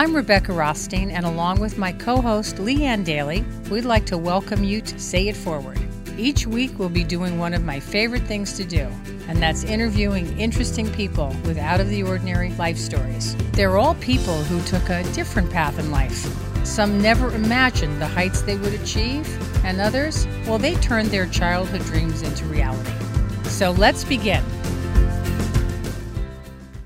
I'm Rebecca Rothstein, and along with my co host Leanne Daly, we'd like to welcome you to Say It Forward. Each week, we'll be doing one of my favorite things to do, and that's interviewing interesting people with out of the ordinary life stories. They're all people who took a different path in life. Some never imagined the heights they would achieve, and others, well, they turned their childhood dreams into reality. So let's begin.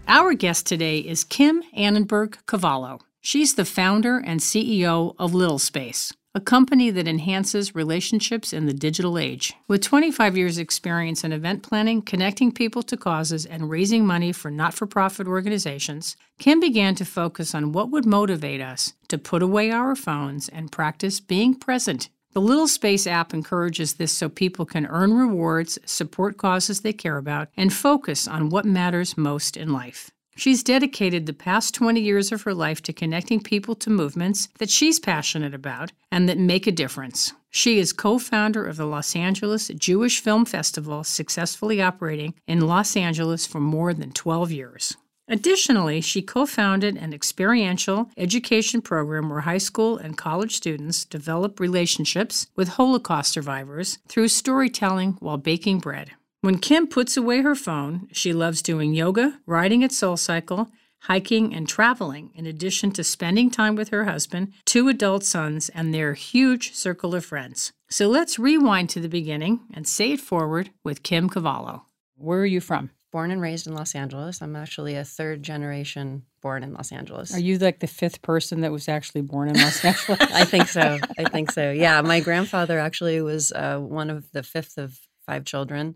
Our guest today is Kim Annenberg Cavallo. She's the founder and CEO of Little Space a company that enhances relationships in the digital age. With 25 years' experience in event planning, connecting people to causes, and raising money for not for profit organizations, Kim began to focus on what would motivate us to put away our phones and practice being present. The Little Space app encourages this so people can earn rewards, support causes they care about, and focus on what matters most in life. She's dedicated the past 20 years of her life to connecting people to movements that she's passionate about and that make a difference. She is co founder of the Los Angeles Jewish Film Festival, successfully operating in Los Angeles for more than 12 years. Additionally, she co founded an experiential education program where high school and college students develop relationships with Holocaust survivors through storytelling while baking bread. When Kim puts away her phone, she loves doing yoga, riding at SoulCycle, hiking, and traveling, in addition to spending time with her husband, two adult sons, and their huge circle of friends. So let's rewind to the beginning and say it forward with Kim Cavallo. Where are you from? Born and raised in Los Angeles. I'm actually a third generation born in Los Angeles. Are you like the fifth person that was actually born in Los Angeles? I think so. I think so. Yeah, my grandfather actually was uh, one of the fifth of five children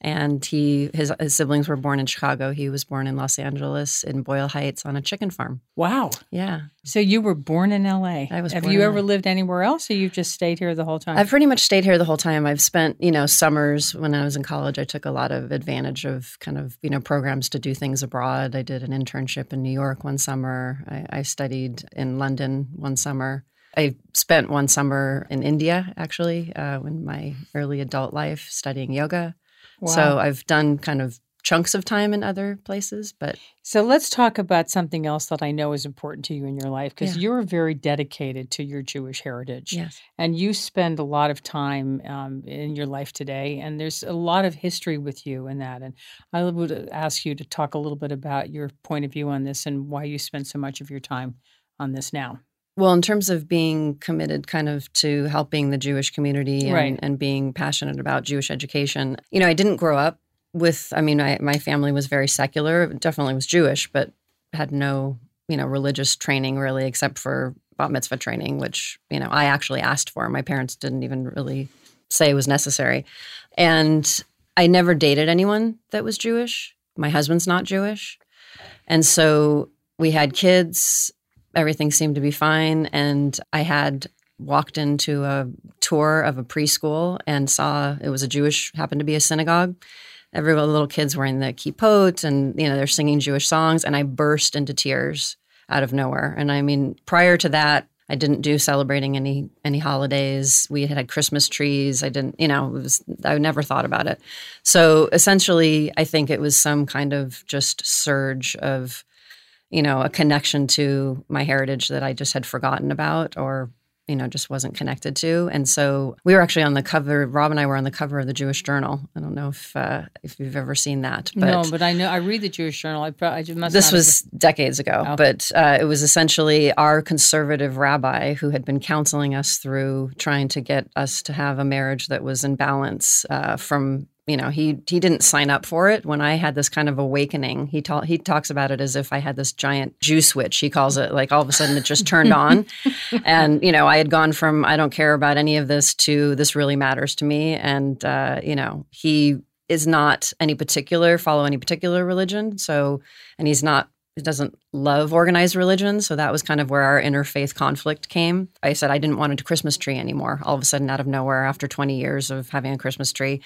and he his, his siblings were born in Chicago. He was born in Los Angeles in Boyle Heights on a chicken farm. Wow. Yeah. So you were born in LA. I was. Have you ever lived anywhere else, or you've just stayed here the whole time? I've pretty much stayed here the whole time. I've spent you know summers when I was in college. I took a lot of advantage of kind of you know programs to do things abroad. I did an internship in New York one summer. I, I studied in London one summer. I spent one summer in India, actually, uh, in my early adult life, studying yoga. Wow. So I've done kind of chunks of time in other places, but so let's talk about something else that I know is important to you in your life because yeah. you're very dedicated to your Jewish heritage, yes, and you spend a lot of time um, in your life today, and there's a lot of history with you in that. And I would ask you to talk a little bit about your point of view on this and why you spend so much of your time on this now. Well, in terms of being committed kind of to helping the Jewish community and, right. and being passionate about Jewish education, you know, I didn't grow up with, I mean, I, my family was very secular, definitely was Jewish, but had no, you know, religious training really, except for bat mitzvah training, which, you know, I actually asked for. My parents didn't even really say it was necessary. And I never dated anyone that was Jewish. My husband's not Jewish. And so we had kids everything seemed to be fine. And I had walked into a tour of a preschool and saw it was a Jewish, happened to be a synagogue. Every little kids wearing the kippot and you know they're singing Jewish songs, and I burst into tears out of nowhere. And I mean, prior to that, I didn't do celebrating any any holidays. We had had Christmas trees. I didn't, you know, was I never thought about it. So essentially, I think it was some kind of just surge of you know, a connection to my heritage that I just had forgotten about or, you know, just wasn't connected to. And so we were actually on the cover, Rob and I were on the cover of the Jewish Journal. I don't know if uh, if you've ever seen that. But no, but I know, I read the Jewish Journal. I, probably, I must This was have... decades ago, oh. but uh, it was essentially our conservative rabbi who had been counseling us through trying to get us to have a marriage that was in balance uh, from you know he he didn't sign up for it. When i had this kind of awakening he ta- he talks about it as if i had this giant juice switch he calls it like all of a sudden it just turned on. And you know i had gone from i don't care about any of this to this really matters to me. And uh, you know he is not any particular follow any particular religion. So and he's not he doesn't love organized religion. So that was kind of where our interfaith conflict came. I said i didn't want a christmas tree anymore all of a sudden out of nowhere after 20 years of having a christmas tree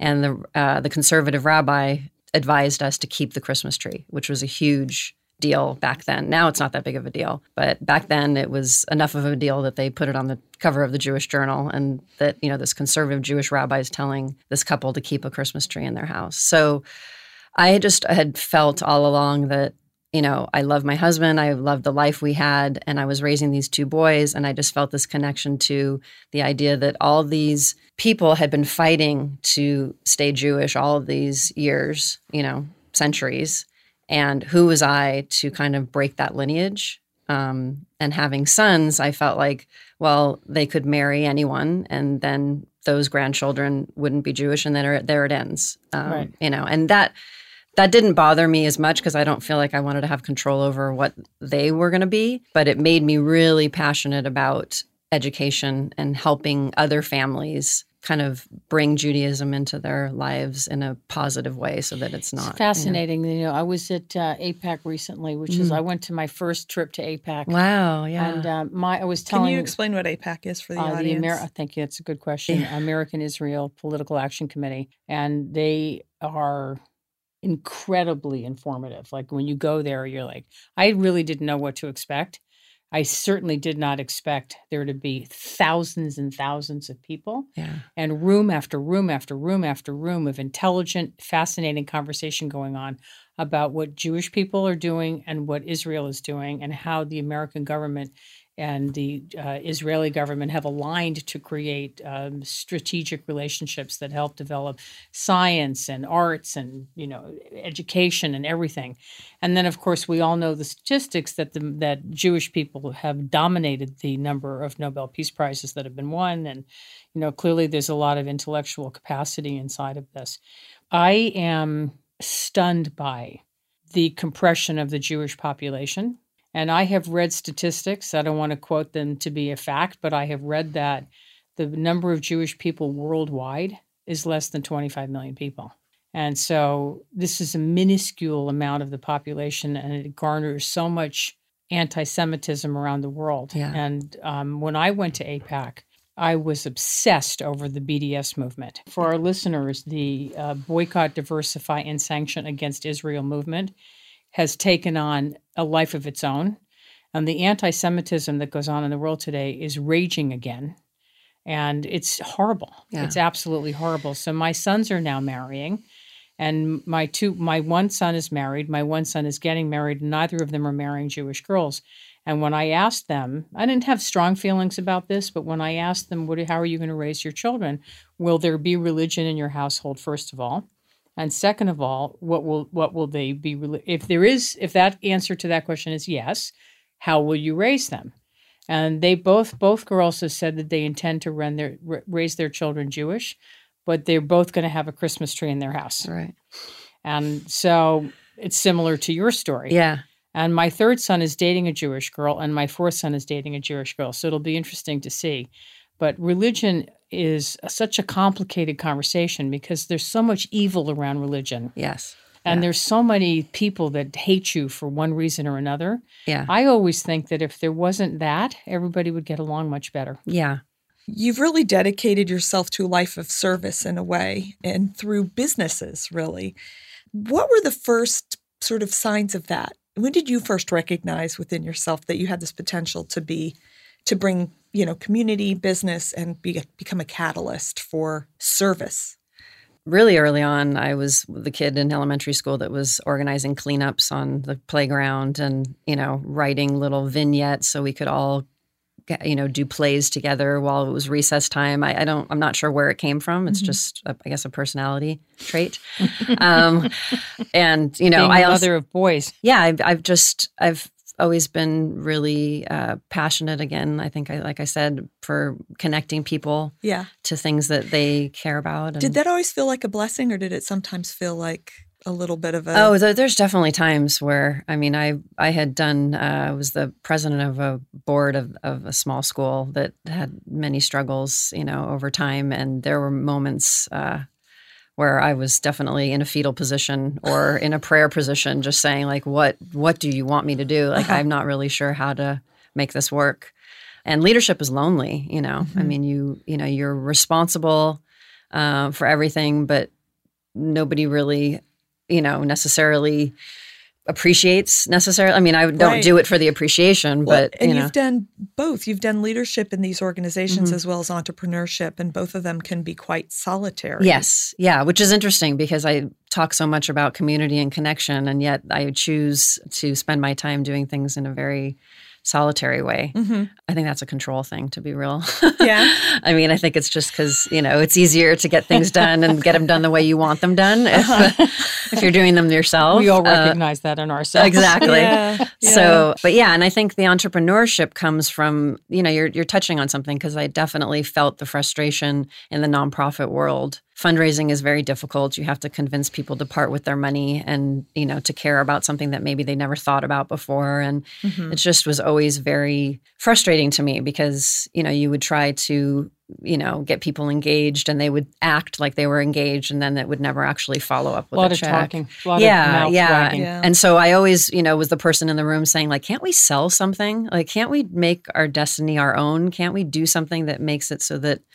and the uh, the conservative rabbi advised us to keep the Christmas tree, which was a huge deal back then. Now it's not that big of a deal, but back then it was enough of a deal that they put it on the cover of the Jewish Journal, and that you know this conservative Jewish rabbi is telling this couple to keep a Christmas tree in their house. So I just had felt all along that you know, I love my husband, I love the life we had, and I was raising these two boys, and I just felt this connection to the idea that all these people had been fighting to stay Jewish all of these years, you know, centuries. And who was I to kind of break that lineage? Um, and having sons, I felt like, well, they could marry anyone, and then those grandchildren wouldn't be Jewish, and then there it ends. Um, right. You know, and that that didn't bother me as much because I don't feel like I wanted to have control over what they were going to be, but it made me really passionate about education and helping other families kind of bring Judaism into their lives in a positive way so that it's not it's fascinating. You know, you know I was at uh, AIPAC recently, which mm. is I went to my first trip to AIPAC. Wow, yeah. And uh, my I was telling Can you explain what AIPAC is for the uh, audience? The Amer- thank you. That's a good question. Yeah. American Israel Political Action Committee, and they are incredibly informative. Like when you go there, you're like, I really didn't know what to expect. I certainly did not expect there to be thousands and thousands of people yeah. and room after room after room after room of intelligent, fascinating conversation going on about what Jewish people are doing and what Israel is doing and how the American government and the uh, Israeli government have aligned to create um, strategic relationships that help develop science and arts and you know education and everything. And then, of course, we all know the statistics that the, that Jewish people have dominated the number of Nobel Peace Prizes that have been won, and you know clearly there's a lot of intellectual capacity inside of this. I am stunned by the compression of the Jewish population and I have read statistics. I don't want to quote them to be a fact, but I have read that the number of Jewish people worldwide is less than 25 million people. And so this is a minuscule amount of the population, and it garners so much anti Semitism around the world. Yeah. And um, when I went to AIPAC, I was obsessed over the BDS movement. For our listeners, the uh, Boycott, Diversify, and Sanction Against Israel movement has taken on a life of its own. And the anti Semitism that goes on in the world today is raging again. And it's horrible. Yeah. It's absolutely horrible. So my sons are now marrying. And my two my one son is married, my one son is getting married, and neither of them are marrying Jewish girls. And when I asked them, I didn't have strong feelings about this, but when I asked them, what, how are you going to raise your children? Will there be religion in your household, first of all? And second of all, what will what will they be if there is if that answer to that question is yes, how will you raise them? And they both both girls have said that they intend to run their raise their children Jewish, but they're both going to have a Christmas tree in their house. Right. And so it's similar to your story. Yeah. And my third son is dating a Jewish girl, and my fourth son is dating a Jewish girl. So it'll be interesting to see. But religion is such a complicated conversation because there's so much evil around religion. Yes. And yeah. there's so many people that hate you for one reason or another. Yeah. I always think that if there wasn't that, everybody would get along much better. Yeah. You've really dedicated yourself to a life of service in a way and through businesses, really. What were the first sort of signs of that? When did you first recognize within yourself that you had this potential to be to bring you know community business and be, become a catalyst for service. Really early on i was the kid in elementary school that was organizing cleanups on the playground and you know writing little vignettes so we could all you know do plays together while it was recess time. I, I don't i'm not sure where it came from. It's mm-hmm. just a, I guess a personality trait. Um, and you know Being i also, mother of boys. Yeah I've, I've just i've always been really uh, passionate again i think i like i said for connecting people yeah. to things that they care about and, did that always feel like a blessing or did it sometimes feel like a little bit of a oh there's definitely times where i mean i i had done uh, i was the president of a board of, of a small school that had many struggles you know over time and there were moments uh, where I was definitely in a fetal position or in a prayer position, just saying like, "What what do you want me to do?" Like, uh-huh. I'm not really sure how to make this work. And leadership is lonely, you know. Mm-hmm. I mean, you you know you're responsible uh, for everything, but nobody really, you know, necessarily appreciates necessarily. I mean, I don't Right. do it for the appreciation, Well, but and you know, you've done both. You've done leadership in these organizations Mhm. as well as entrepreneurship, and both of them can be quite solitary. yes, yeah, which is interesting because I talk so much about community and connection, and yet I choose to spend my time doing things in a very solitary way. hmm I think that's a control thing, to be real. Yeah. I mean, I think it's just because you know it's easier to get things done and get them done the way you want them done if, if you're doing them yourself. we all Uh, recognize that in ourselves. exactly. Yeah. So, but yeah, and I think the entrepreneurship comes from you know you're you're touching on something because I definitely felt the frustration in the nonprofit world. Fundraising is very difficult. You have to convince people to part with their money and you know to care about something that maybe they never thought about before, and Mhm. it just was always very frustrating to me because you know you would try to you know get people engaged and they would act like they were engaged and then it would never actually follow up A lot a of check talking. A lot yeah, of yeah. Yeah. And so I always, you know, was the person in the room saying, like, can't we sell something? Like, can't we make our destiny our own? Can't we do something that makes it so that w-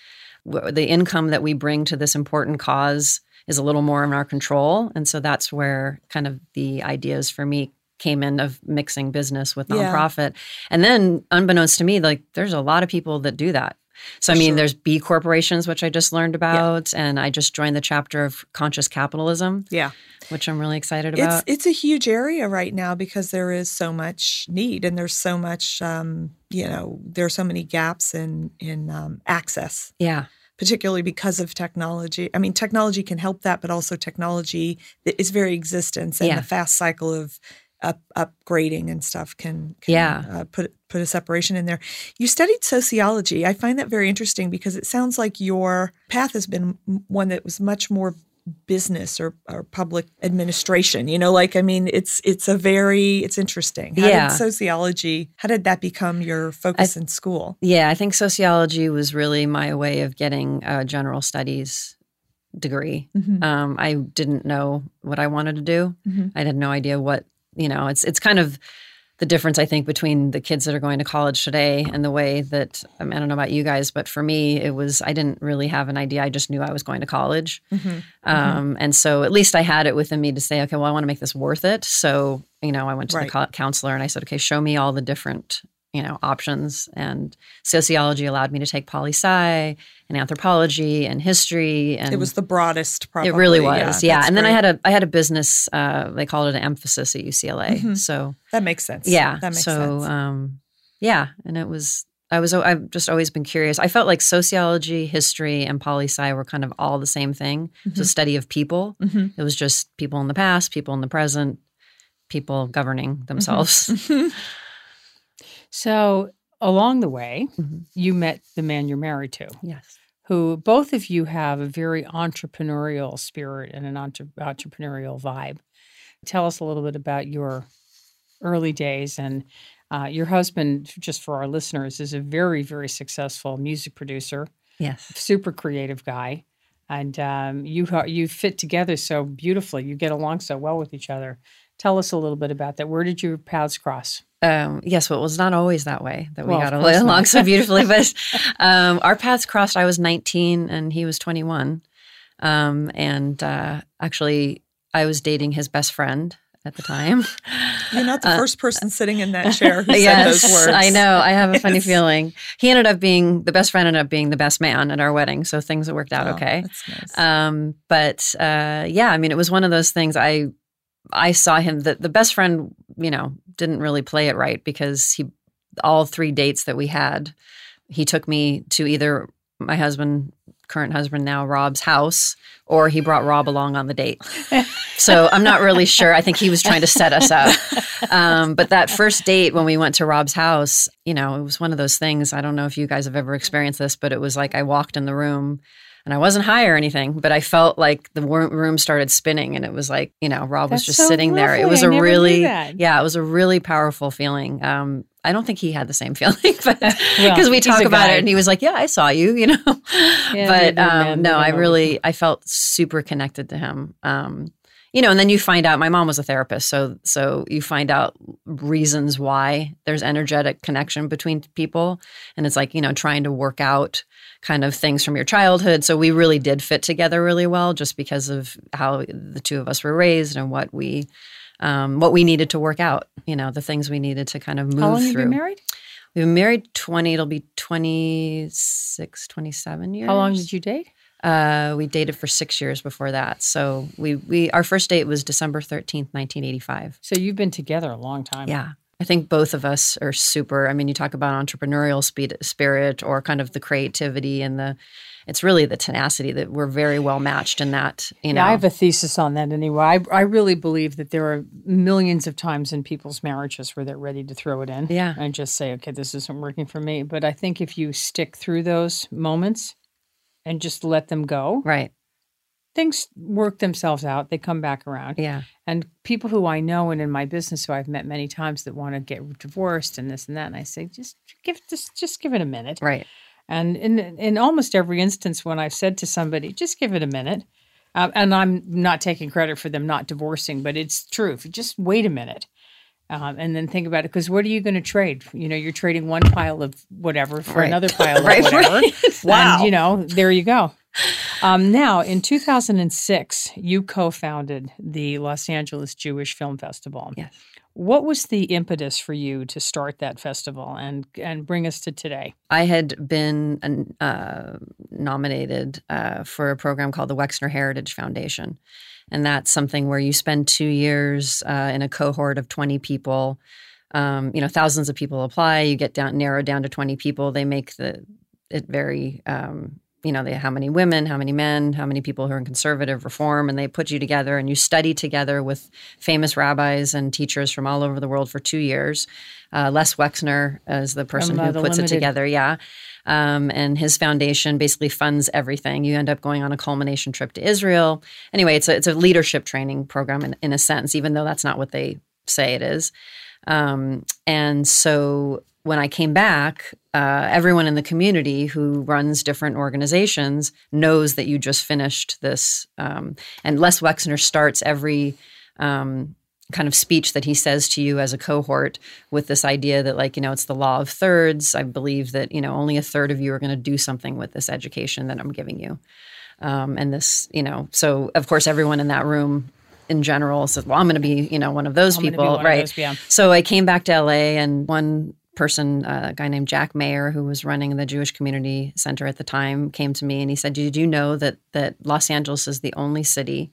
the income that we bring to this important cause is a little more in our control? And so that's where kind of the ideas for me came in of mixing business with Yeah. nonprofit. And then, unbeknownst to me, like, there's a lot of people that do that. So, I mean, sure. there's B corporations, which I just learned about, and I just joined the chapter of conscious capitalism Yeah. which I'm really excited about. it's a huge area right now because there is so much need and there's so much um, you know there are so many gaps in in um, access, yeah, particularly because of technology. I mean, technology can help that, but also technology its very existence and Yeah. the fast cycle of up, upgrading and stuff can, can Yeah. uh, put put a separation in there. You studied sociology. I find that very interesting because it sounds like your path has been one that was much more business or, or public administration you know like i mean it's it's a very it's interesting how Yeah. did sociology how did that become your focus in school yeah. I think sociology was really my way of getting a general studies degree. Mhm. Um, I didn't know what I wanted to do. Mhm. I had no idea what you know. It's it's kind of the difference I think between the kids that are going to college today and the way that I, mean, I don't know about you guys, but for me it was I didn't really have an idea. I just knew I was going to college. Mhm. Um, and so at least I had it within me to say, okay, well, I want to make this worth it. So, you know, I went to Right. the co- counselor and I said, okay, show me all the different, you know, options. And sociology allowed me to take poli sci and anthropology and history. And it was the broadest probably it really was, yeah. that's And then I had a I had a business. Uh, they called it an emphasis at UCLA. Mhm. So that makes sense yeah, that makes so sense um, yeah, and it was. I was. I've just always been curious. I felt like sociology, history, and poli sci were kind of all the same thing. It's a study of people. Mhm. It was just people in the past, people in the present, people governing Mm-hmm. themselves. So along the way, Mhm. you met the man you're married to, Yes. who both of you have a very entrepreneurial spirit and an entre- entrepreneurial vibe. Tell us a little bit about your early days and uh, your husband, just for our listeners, is a very, very successful music producer, Yes. super creative guy, and um, you you fit together so beautifully. You get along so well with each other. Tell us a little bit about that. Where did your paths cross? Um, yes, well, it was not always that way that we Well, got along so beautifully. But um, our paths crossed. I was 19 and he was 21. Um, and uh, actually, I was dating his best friend at the time. you're not the Uh, first person sitting in that chair who said those words I know. I have a funny Yes. feeling. He ended up being the best friend. Ended up being the best man at our wedding, so things worked out Oh, okay. that's nice. Um, but uh, yeah, I mean, it was one of those things. I I saw him that the best friend, you know, didn't really play it right because he all three dates that we had, he took me to either my husband, current husband now, Rob's house, or he brought Rob along on the date. So I'm not really sure. I think he was trying to set us up. Um, but that first date when we went to Rob's house, you know, it was one of those things. I don't know if you guys have ever experienced this, but it was like I walked in the room and I wasn't high or anything, but I felt like the room started spinning and it was like, you know, Rob was just so sitting there. It was I a really, yeah, it was a really powerful feeling. Um, I don't think he had the same feeling, but Well, because we talk about guy. it and he was like, yeah, I saw you, you know, Yeah, but um, no, I really, I felt super connected to him. Um, you know, and then you find out my mom was a therapist, so so you find out reasons why there's energetic connection between people and it's like, you know, trying to work out kind of things from your childhood. So we really did fit together really well just because of how the two of us were raised and what we um, what we needed to work out, you know, the things we needed to kind of move How long through. have you been married? We've been married 20, it'll be 26, 27 years. How long did you date? Uh, we dated for six years before that. So we, we our first date was December 13th, 1985. So you've been together a long time. Yeah. I think both of us are super. I mean, you talk about entrepreneurial speed, spirit or kind of the creativity and the, it's really the tenacity that we're very well matched in that, you know. Yeah, I have a thesis on that anyway. I, I really believe that there are millions of times in people's marriages where they're ready to throw it in Yeah. and just say, okay, this isn't working for me. But I think if you stick through those moments and just let them go, right. Things work themselves out. They come back around. Yeah. And people who I know and in my business who I've met many times that want to get divorced and this and that, and I say, just give this, just give it a minute. Right. And in in almost every instance, when I've said to somebody, just give it a minute, uh, and I'm not taking credit for them not divorcing, but it's true. If you just wait a minute. Um, and then think about it because what are you going to trade? You know, you're trading one pile of whatever for Right. another pile of Right, whatever. Wow. And, you know, there you go. Um, now, in 2006, you co founded the Los Angeles Jewish Film Festival. Yes. What was the impetus for you to start that festival and, and bring us to today? I had been uh, nominated uh, for a program called the Wexner Heritage Foundation. And that's something where you spend two years uh, in a cohort of 20 people. Um, you know, thousands of people apply. You get down narrowed down to 20 people. They make the it very um, you know, they how many women, how many men, how many people who are in conservative reform, and they put you together and you study together with famous rabbis and teachers from all over the world for two years. Uh, Les Wexner is the person who puts it together. Yeah. Um, and his foundation basically funds everything. You end up going on a culmination trip to Israel. Anyway, it's a, it's a leadership training program in, in a sense, even though that's not what they say it is. Um, and so when I came back, uh, everyone in the community who runs different organizations knows that you just finished this. Um, and Les Wexner starts every um, kind of speech that he says to you as a cohort with this idea that, like, you know, it's the law of thirds. I believe that, you know, only a third of you are going to do something with this education that I'm giving you. Um, and this, you know, so of course, everyone in that room in general says, well, I'm going to be, you know, one of those I'm people. right. those, yeah. So I came back to LA, and one person, uh, a guy named Jack Mayer, who was running the Jewish Community Center at the time, came to me and he said, "Did you know that that Los Angeles is the only city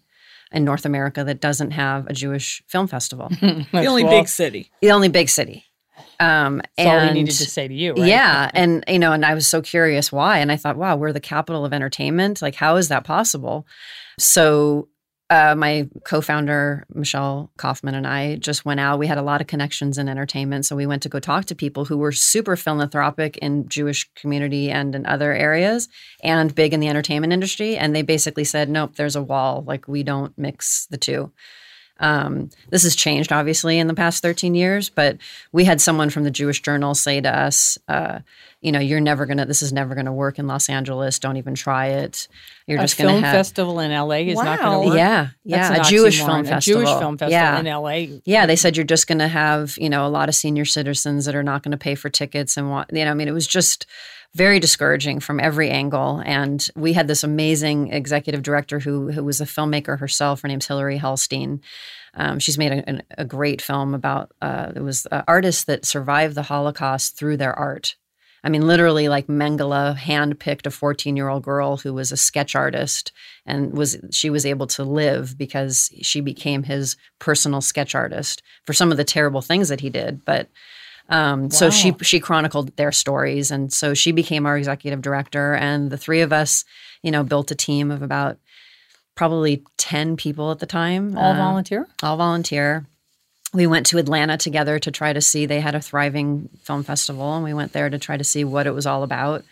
in North America that doesn't have a Jewish film festival? the only Well, big city. the only big city." Um, That's all and we needed to say to you, right? yeah, and you know, and I was so curious why, and I thought, wow, we're the capital of entertainment. Like, how is that possible? So, uh, my co-founder Michelle Kaufman and I just went out. We had a lot of connections in entertainment, so we went to go talk to people who were super philanthropic in Jewish community and in other areas, and big in the entertainment industry. And they basically said, nope, there's a wall. Like, we don't mix the two. Um, this has changed obviously in the past 13 years, but we had someone from the Jewish Journal say to us, uh, you know, you're never gonna, this is never gonna work in Los Angeles. Don't even try it. You're a just gonna film have, festival in LA is not going Wow. to work. yeah, yeah, a Jewish film festival. A Jewish film festival yeah. in LA. Yeah, they said you're just going to have, you know, a lot of senior citizens that are not going to pay for tickets and want, you know, I mean, it was just very discouraging from every angle. And we had this amazing executive director who who was a filmmaker herself. Her name's Hilary Helstein. Um, she's made a, a great film about uh, it was uh, artists that survived the Holocaust through their art. I mean, literally, like Mengele handpicked a 14 year old girl who was a sketch artist and was she was able to live because she became his personal sketch artist for some of the terrible things that he did. But um, so she she chronicled their stories, and so she became our executive director, and the three of us, you know, built a team of about probably 10 people at the time, All uh, volunteer? all volunteer. We went to Atlanta together to try to see they had a thriving film festival, and we went there to try to see what it was all about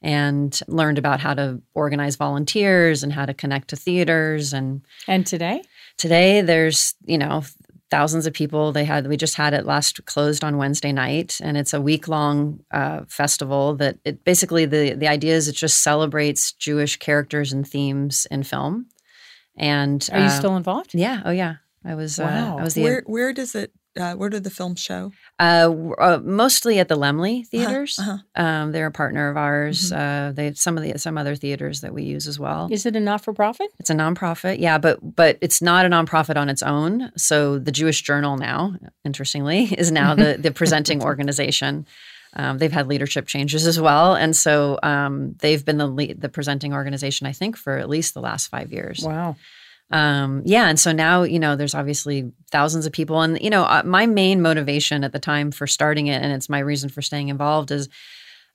and learned about how to organize volunteers and how to connect to theaters and And today? today there's you know thousands of people they had we just had it last closed on wednesday night and it's a week long uh, festival that it basically the the idea is it just celebrates jewish characters and themes in film And Are you uh, still involved? Yeah. Oh, yeah. I was. Wow. Uh, I was the Where where does it? Uh, where did the film show? Uh, uh, mostly at the Laemmle theaters. uh-huh. Um, they're a partner of ours. Mhm. Uh, they have some of the some other theaters that we use as well. Is it a not for profit? It's a nonprofit, yeah, but but it's not a nonprofit on its own. So the Jewish Journal now, interestingly, is now the the presenting organization. Um, they've had leadership changes as well, and so um, they've been the lead, the presenting organization, I think, for at least the last five years. Wow. Um, yeah, and so now you know there's obviously thousands of people, and you know uh, my main motivation at the time for starting it, and it's my reason for staying involved is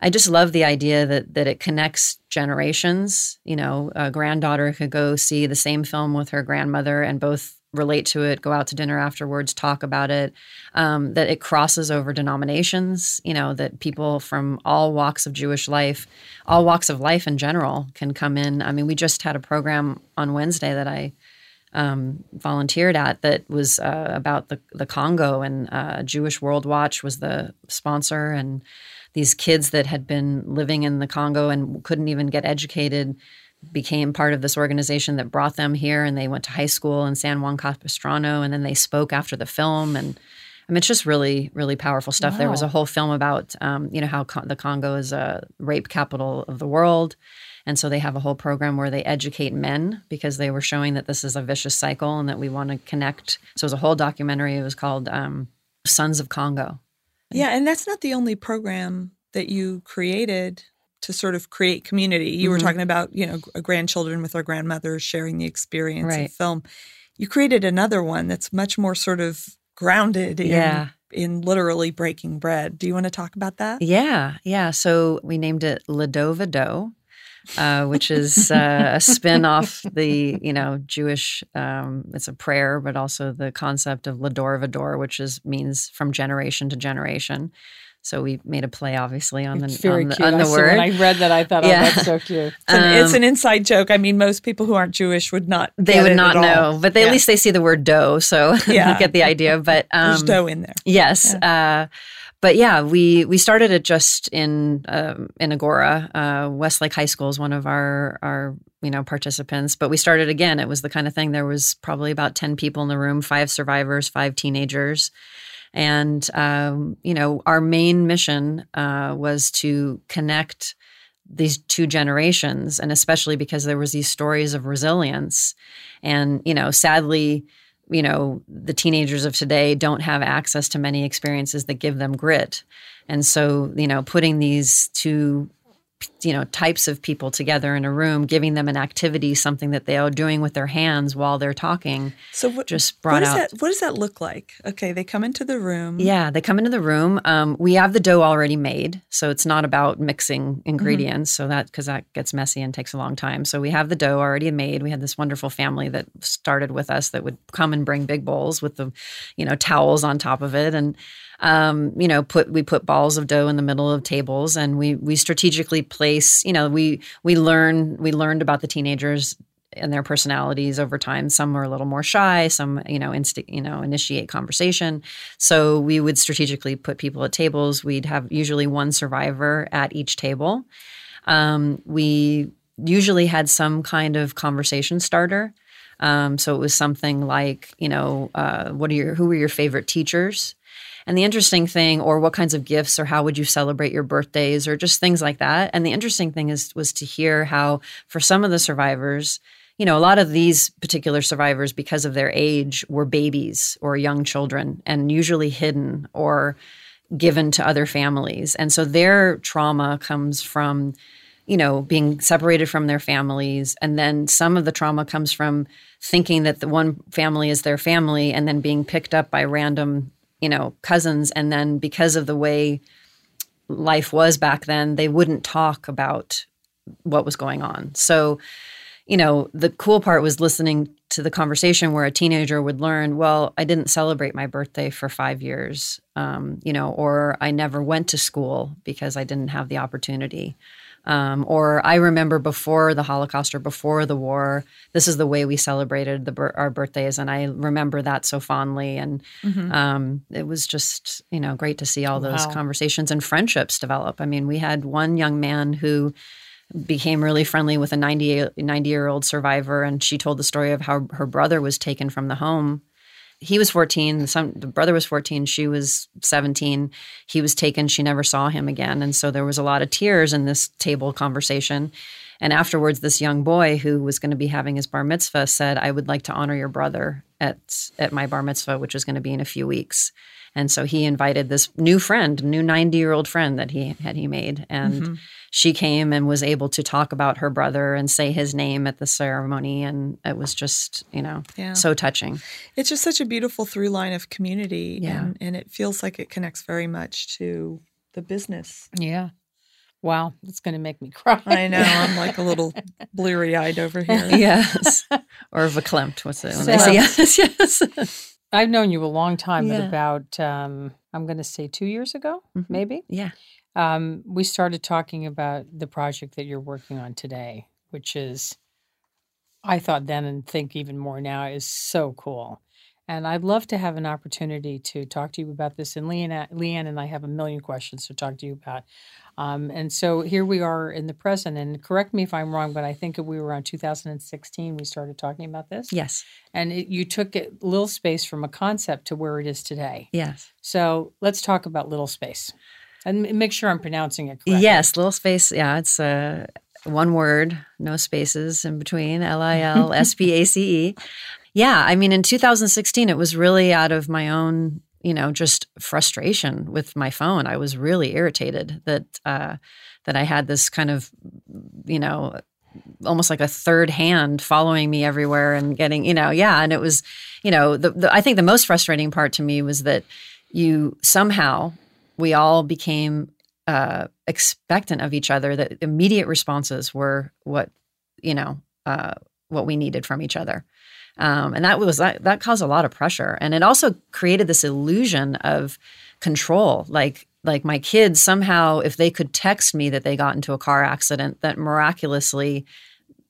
I just love the idea that that it connects generations. You know, a granddaughter could go see the same film with her grandmother and both relate to it, go out to dinner afterwards, talk about it. Um, that it crosses over denominations. You know, that people from all walks of Jewish life, all walks of life in general, can come in. I mean, we just had a program on Wednesday that I um, volunteered at that was uh, about the the Congo. And uh, Jewish World Watch was the sponsor. And these kids that had been living in the Congo and couldn't even get educated became part of this organization that brought them here. And they went to high school in San Juan Capistrano. And then they spoke after the film. And I mean it's just really really powerful stuff. There was a whole film about um, you know how Con- the Congo is a rape capital of the world and so they have a whole program where they educate men because they were showing that this is a vicious cycle and that we want to connect so it was a whole documentary it was called um, Sons of Congo Yeah, and that's not the only program that you created to sort of create community. You were Mhm. talking about, you know, grandchildren with their grandmothers sharing the experience Right. of film. You created another one that's much more sort of grounded in Yeah. in literally breaking bread. Do you want to talk about that? Yeah, yeah. So we named it Lado Vado, uh, which is uh, a spin off the you know Jewish. Um, it's a prayer, but also the concept of Lador Vador, which is means from generation to generation. So we made a play, obviously, on the It's very on the, cute. on I the saw- word. When I read that, I thought, oh, Yeah. that's so cute. It's an, it's Um, an inside joke. I mean, most people who aren't Jewish would not. they get would it not at all. know, but they, Yeah. at least they see the word dough, so Yeah. they get the idea. But um, There's dough in there. Yes. Uh, but yeah, we we started it just in um, in Agoura. Uh, Westlake High School is one of our our you know participants. But we started again. It was the kind of thing. There was probably about ten people in the room, five survivors, five teenagers, and um, you know our main mission uh, was to connect these two generations and especially because there was these stories of resilience and you know sadly you know the teenagers of today don't have access to many experiences that give them grit. And so you know putting these two you know types of people together in a room giving them an activity something that they are doing with their hands while they're talking So what just brought does out that what does that look like? Okay, they come into the room. yeah, they come into the room. Um, we have the dough already made, so it's not about mixing ingredients. So that because that gets messy and takes a long time. So we have the dough already made. We had this wonderful family that started with us that would come and bring big bowls with the, you know, towels on top of it, and um, you know, put we put balls of dough in the middle of tables, and we we strategically place. You know, we we learn we learned about the teenagers and their personalities over time. Some are a little more shy. Some, you know, insti- you know, initiate conversation. So we would strategically put people at tables. We'd have usually one survivor at each table. Um, we usually had some kind of conversation starter. Um, so it was something like, you know, uh, what are your who were your favorite teachers? And the interesting thing, or what kinds of gifts, or how would you celebrate your birthdays, or just things like that. And the interesting thing is was to hear how, for some of the survivors, you know, a lot of these particular survivors, because of their age, were babies or young children, and usually hidden or given to other families. And so their trauma comes from, you know, being separated from their families. And then some of the trauma comes from thinking that the one family is their family and then being picked up by random, you know, cousins. And then because of the way life was back then, they wouldn't talk about what was going on. So, you know, the cool part was listening to the conversation where a teenager would learn, well, I didn't celebrate my birthday for five years, um, you know, or I never went to school because I didn't have the opportunity. Um, or I remember before the Holocaust or before the war, this is the way we celebrated the our birthdays, and I remember that so fondly. And Mhm. um, it was just you know great to see all those Wow. conversations and friendships develop. I mean, we had one young man who became really friendly with a 90, 90 year old survivor. And she told the story of how her brother was taken from the home. He was 14, the, the brother was 14, she was 17. He was taken, she never saw him again. And so there was a lot of tears in this table conversation. And afterwards, this young boy who was going to be having his bar mitzvah said, I would like to honor your brother at, at my bar mitzvah, which is going to be in a few weeks. And so he invited this new friend, new 90 year old friend that he had he made. And mm-hmm. she came and was able to talk about her brother and say his name at the ceremony. And it was just, you know, yeah. so touching. It's just such a beautiful through line of community. Yeah. And, and it feels like it connects very much to the business. Yeah. Wow, it's going to make me cry. I know. I'm like a little bleary eyed over here. yes. Or verklempt. What's it? When so, they say yes, yes. I've known you a long time, yeah. but about um, I'm going to say two years ago, mm-hmm. maybe. Yeah. Um, we started talking about the project that you're working on today, which is, I thought then and think even more now, is so cool. And I'd love to have an opportunity to talk to you about this. And Leanne, Leanne and I have a million questions to talk to you about. Um, and so here we are in the present. And correct me if I'm wrong, but I think we were around 2016 we started talking about this. Yes. And it, you took it little space from a concept to where it is today. Yes. So let's talk about little space and make sure I'm pronouncing it correctly. Yes, little space. Yeah, it's a. Uh, one word, no spaces in between, L I L S P A C E. Yeah, I mean, in 2016, it was really out of my own you know, just frustration with my phone. I was really irritated that uh, that I had this kind of, you know, almost like a third hand following me everywhere and getting, you know, yeah. And it was, you know, the, the I think the most frustrating part to me was that you somehow we all became uh, expectant of each other. That immediate responses were what you know uh, what we needed from each other. Um, and that was that, that caused a lot of pressure, and it also created this illusion of control. Like like my kids somehow, if they could text me that they got into a car accident, that miraculously,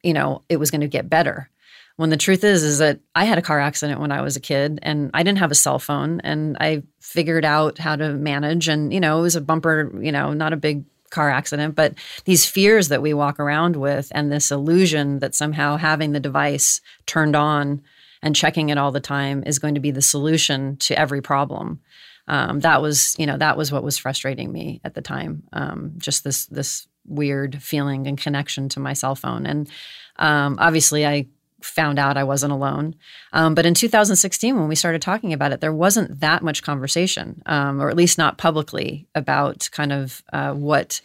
you know, it was going to get better. When the truth is, is that I had a car accident when I was a kid, and I didn't have a cell phone, and I figured out how to manage. And you know, it was a bumper, you know, not a big car accident, but these fears that we walk around with and this illusion that somehow having the device turned on and checking it all the time is going to be the solution to every problem. Um, that was, you know, that was what was frustrating me at the time. Um, just this this weird feeling and connection to my cell phone, and um, obviously, I found out I wasn't alone. Um, but in 2016, when we started talking about it, there wasn't that much conversation, um, or at least not publicly, about kind of uh, what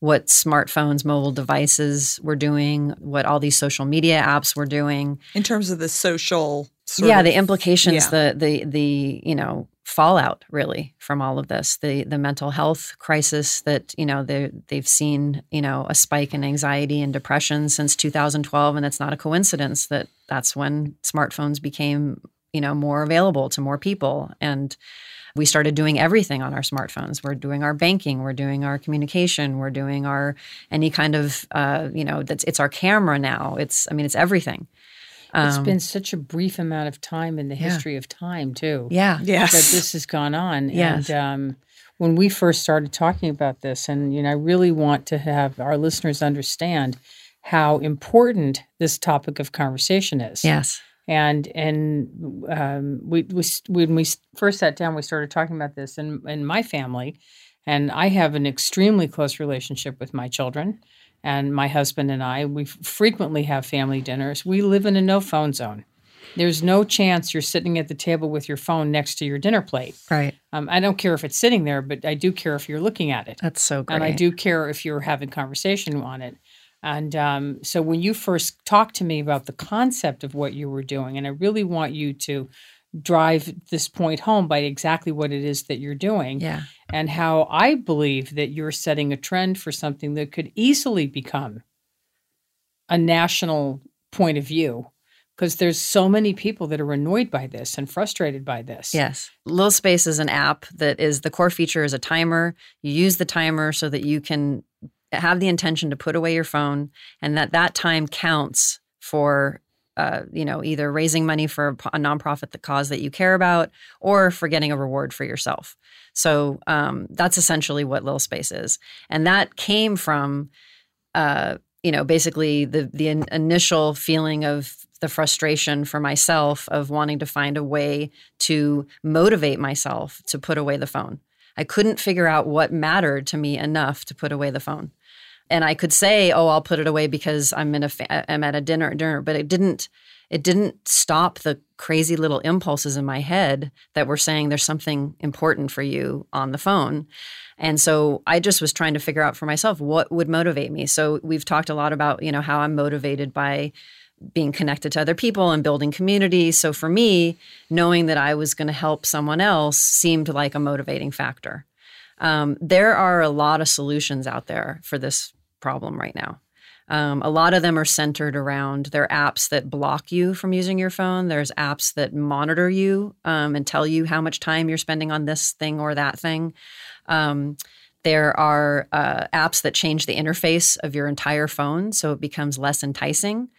what smartphones, mobile devices were doing, what all these social media apps were doing in terms of the social. yeah, of, the implications, yeah. the the the you know fallout really from all of this. The the mental health crisis that you know they they've seen you know a spike in anxiety and depression since 2012 and it's not a coincidence that that's when smartphones became you know more available to more people. And we started doing everything on our smartphones. We're doing our banking we're doing our communication we're doing our any kind of uh, you know that's it's our camera now. It's i mean it's everything um, it's been such a brief amount of time in the history yeah. of time, too. Yeah. Yes. That this has gone on. Yes. And um, when we first started talking about this, and you know, I really want to have our listeners understand how important this topic of conversation is. Yes. And and um, we, we when we first sat down, we started talking about this in in my family, and I have an extremely close relationship with my children and my husband and I, we frequently have family dinners. We live in a no phone zone. There's no chance you're sitting at the table with your phone next to your dinner plate. Right. Um, I don't care if it's sitting there, but I do care if you're looking at it. That's so great. And I do care if you're having conversation on it. And um, so when you first talked to me about the concept of what you were doing, and I really want you to drive this point home by exactly what it is that you're doing. Yeah. And how I believe that you're setting a trend for something that could easily become a national point of view because there's so many people that are annoyed by this and frustrated by this. Yes. Little Space is an app that is the core feature is a timer. You use the timer so that you can have the intention to put away your phone and that that time counts for uh, you know, either raising money for a nonprofit the cause that you care about, or for getting a reward for yourself. So um, that's essentially what Little Space is, and that came from uh, you know, basically the the in- initial feeling of the frustration for myself of wanting to find a way to motivate myself to put away the phone. I couldn't figure out what mattered to me enough to put away the phone. And I could say, "Oh, I'll put it away because I'm in a fa- I'm at a dinner dinner," but it didn't it didn't stop the crazy little impulses in my head that were saying there's something important for you on the phone. And so I just was trying to figure out for myself what would motivate me. So we've talked a lot about, you know, how I'm motivated by being connected to other people and building community. So for me, knowing that I was going to help someone else seemed like a motivating factor. Um, there are a lot of solutions out there for this problem right now. Um, a lot of them are centered around there are apps that block you from using your phone. There's apps that monitor you um, and tell you how much time you're spending on this thing or that thing. Um, there are uh, apps that change the interface of your entire phone so it becomes less enticing.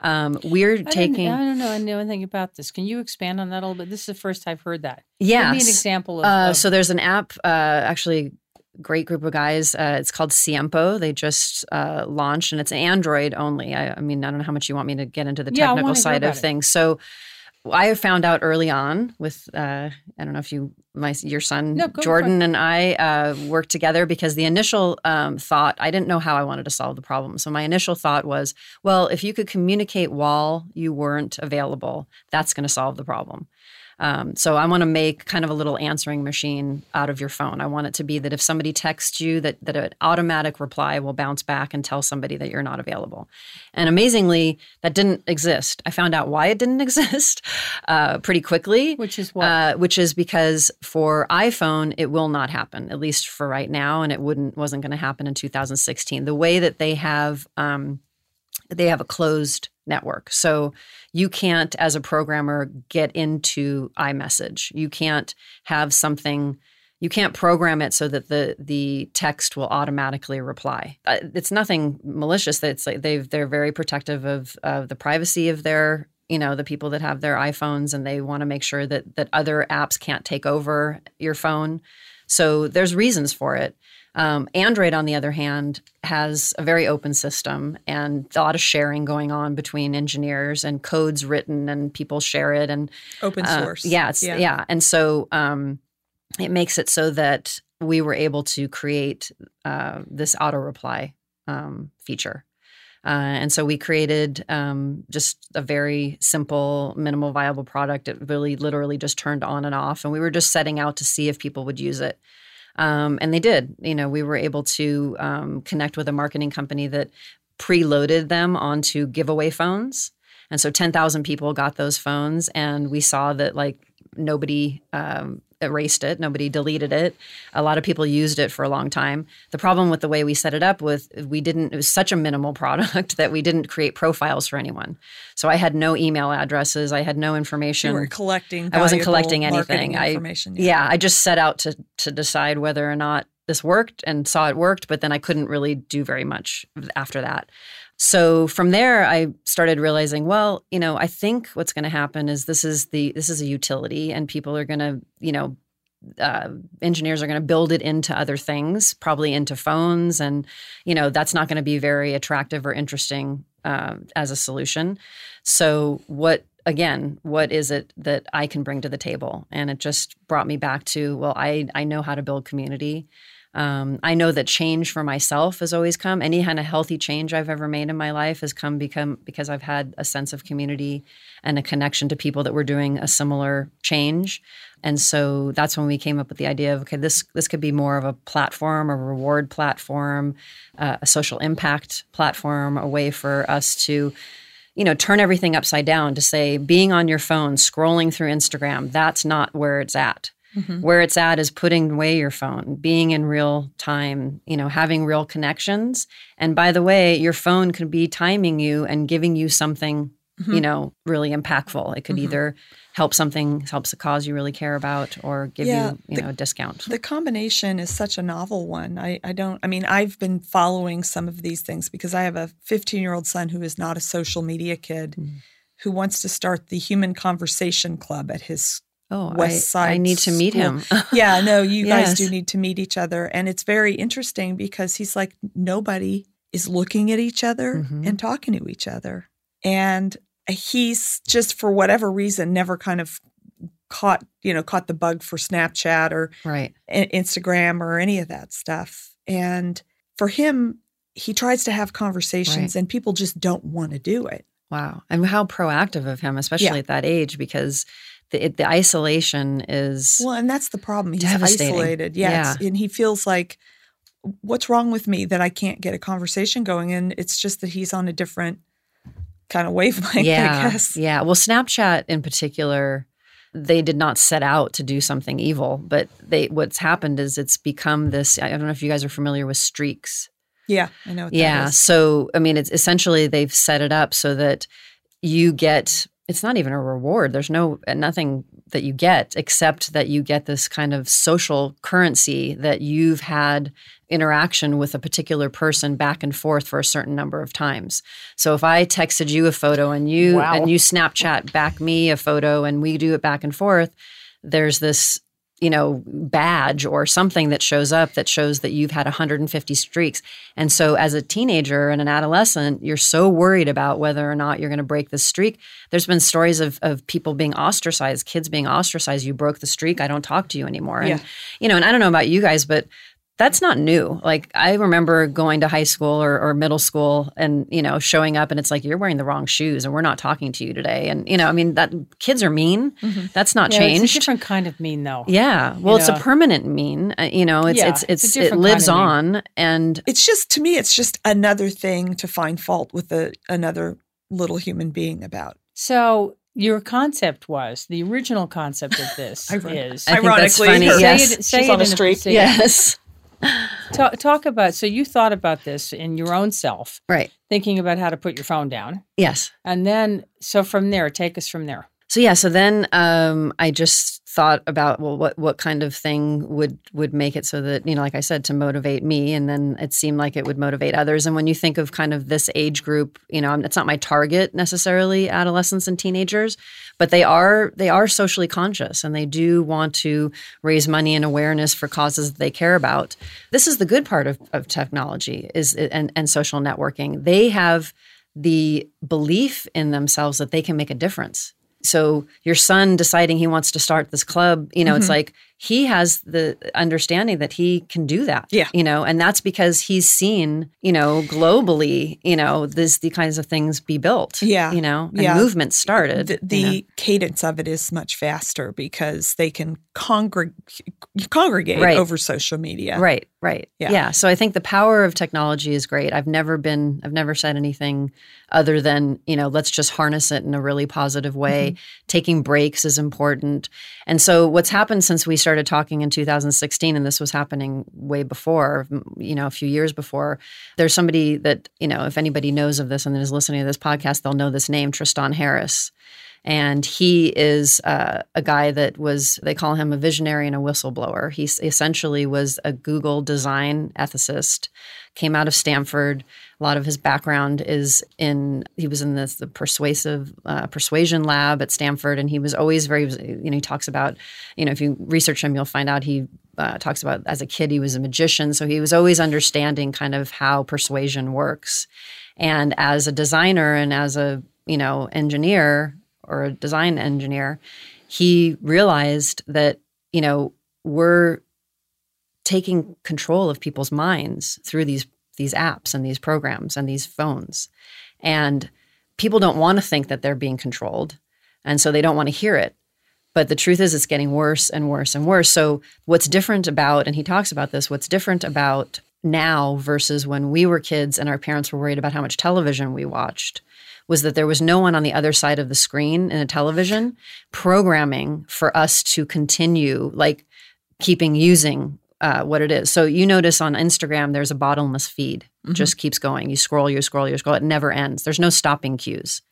Um, we're I taking. I don't know. I know anything about this. Can you expand on that a little bit? This is the first I've heard that. Yeah. Give me an example of. Uh, of- so there's an app, uh, actually, great group of guys. Uh, it's called Siempo. They just uh, launched, and it's Android only. I, I mean, I don't know how much you want me to get into the technical wanna side of it. things. So I found out early on with uh, I don't know if you my your son No, Jordan and I uh, worked together because the initial um, thought I didn't know how I wanted to solve the problem. So my initial thought was, well, if you could communicate while you weren't available, that's going to solve the problem. Um, so I want to make kind of a little answering machine out of your phone. I want it to be that if somebody texts you, that that an automatic reply will bounce back and tell somebody that you're not available. And amazingly, that didn't exist. I found out why it didn't exist uh, pretty quickly. which is what? Uh, which is because for iPhone it will not happen, at least for right now, and it wouldn't wasn't going to happen in 2016. The way that they have um, they have a closed network, so you can't, as a programmer, get into iMessage. You can't have something. You can't program it so that the the text will automatically reply. Uh, it's nothing malicious. It's like they've they're very protective of of the privacy of their you know the people that have their iPhones and they want to make sure that that other apps can't take over your phone. So there's reasons for it. Um, Android, on the other hand, has a very open system and a lot of sharing going on between engineers and codes written and people share it and Open uh, source. yeah, it's, yeah, And so um, it makes it so that we were able to create uh, this auto reply um, feature. Uh, and so we created um, just a very simple, minimal viable product. It really literally just turned on and off. And we were just setting out to see if people would use it. Um, and they did. You know, we were able to um, connect with a marketing company that preloaded them onto giveaway phones. And so 10,000 people got those phones, and we saw that like nobody um, erased it, nobody deleted it. A lot of people used it for a long time. The problem with the way we set it up was we didn't, it was such a minimal product that we didn't create profiles for anyone. So I had no email addresses, I had no information. You were collecting. I wasn't collecting anything. I- Information. yeah, I just set out to to decide whether or not this worked and saw it worked, but then I couldn't really do very much after that. So from there I started realizing, well, you know, I think what's going to happen is this is the this is a utility and people are going to, you know, uh, engineers are going to build it into other things, probably into phones, and you know that's not going to be very attractive or interesting uh, as a solution. So, what again? What is it that I can bring to the table? And it just brought me back to well, I I know how to build community. Um, I know that change for myself has always come. Any kind of healthy change I've ever made in my life has come become because I've had a sense of community and a connection to people that were doing a similar change. And so that's when we came up with the idea of okay, this this could be more of a platform, a reward platform, uh, a social impact platform, a way for us to you know turn everything upside down to say being on your phone scrolling through instagram that's not where it's at Mm-hmm. where it's at is putting away your phone being in real time you know having real connections and by the way your phone could be timing you and giving you something you mm-hmm. know really impactful it could mm-hmm. either help something helps a cause you really care about or give Yeah, you you the- know a discount The combination is such a novel one. I, I don't, I mean, I've been following some of these things because I have a 15 year old son who is not a social media kid Mm. who wants to start the Human Conversation Club at his. Oh West I, I need to meet School. him Yeah, no, you guys do need to meet each other. And it's very interesting because he's like, nobody is looking at each other Mhm. and talking to each other. And he's just for whatever reason never kind of caught, you know, caught the bug for Snapchat or Right. Instagram or any of that stuff. And for him, he tries to have conversations and people just don't want to do it. Wow. And how proactive of him, especially Yeah. at that age, because the, it, the isolation is. Well, and that's the problem. He's isolated. Yes. And he feels like, what's wrong with me that I can't get a conversation going? And it's just that he's on a different kind of wavelength, yeah. I guess. Yeah. Well, Snapchat in particular, they did not set out to do something evil, but they what's happened is it's become this. I don't know if you guys are familiar with streaks. Yeah, I know. What Yeah. is. So, I mean, it's essentially they've set it up so that you get it's not even a reward. There's no nothing that you get except that you get this kind of social currency that you've had interaction with a particular person back and forth for a certain number of times. So if I texted you a photo and you Wow. and you Snapchat back me a photo and we do it back and forth, there's this you know badge or something that shows up that shows that you've had 150 streaks. And so as a teenager and an adolescent you're so worried about whether or not you're going to break the streak. There's been stories of, of people being ostracized kids being ostracized. You broke the streak i don't talk to you anymore. And Yeah. you know and i don't know about you guys but that's not new. Like I remember going to high school or, or middle school and, you know, showing up and it's like, you're wearing the wrong shoes and we're not talking to you today. And, you know, I mean, that kids are mean. That's not Yeah, It's a changed. different kind of mean, though. Yeah. Well, it's know. a permanent mean. Uh, you know, it's Yeah, it's it's it's, it lives kind of on and It's just, to me, it's just another thing to find fault with a, another little human being about. So your concept was the original concept of this Iron- is I Ironically, funny. say Yes. it, say She's it on a in streak. say it- yes. Talk, talk about so you thought about this in your own self, Right. thinking about how to put your phone down, Yes. and then so from there, take us from there. So yeah, so then um, I just thought about well, what what kind of thing would would make it so that you know, like I said, to motivate me, and then it seemed like it would motivate others. And when you think of kind of this age group, you know, it's not my target necessarily, adolescents and teenagers, but they are they are socially conscious and they do want to raise money and awareness for causes they care about. This is the good part of, of technology is and, and social networking. They have the belief in themselves that they can make a difference. So your son deciding he wants to start this club, you know, it's mm-hmm. like he has the understanding that he can do that. Yeah. You know, and that's because he's seen, you know, globally, you know, this the kinds of things be built. Yeah. You know, and Yeah. movements started. The, you know. cadence of it is much faster because they can congreg- congregate Right. over social media. Right, right. Yeah. Yeah. So I think the power of technology is great. I've never been, I've never said anything other than, you know, let's just harness it in a really positive way. Mm-hmm. Taking breaks is important. And so what's happened since we started talking in 2016, and this was happening way before, you know, a few years before, there's somebody that, you know, if anybody knows of this and is listening to this podcast, they'll know this name, Tristan Harris. And he is uh, a guy that was, they call him a visionary and a whistleblower. He essentially was a Google design ethicist, came out of Stanford. A lot of his background is in, he was in this, the persuasive uh, persuasion lab at Stanford. And he was always very, you know, he talks about, you know, if you research him, you'll find out he uh, talks about as a kid, he was a magician. So he was always understanding kind of how persuasion works. And as a designer and as a, you know, engineer, or a design engineer, he realized that, you know, we're taking control of people's minds through these these apps and these programs and these phones. And people don't want to think that they're being controlled. And so they don't want to hear it. But the truth is it's getting worse and worse and worse. So what's different about and he talks about this, what's different about now versus when we were kids and our parents were worried about how much television we watched was that there was no one on the other side of the screen in a television programming for us to continue like keeping using uh, what it is. So you notice on Instagram, there's a bottomless feed, just keeps going. You scroll, you scroll, you scroll. It never ends. There's no stopping cues.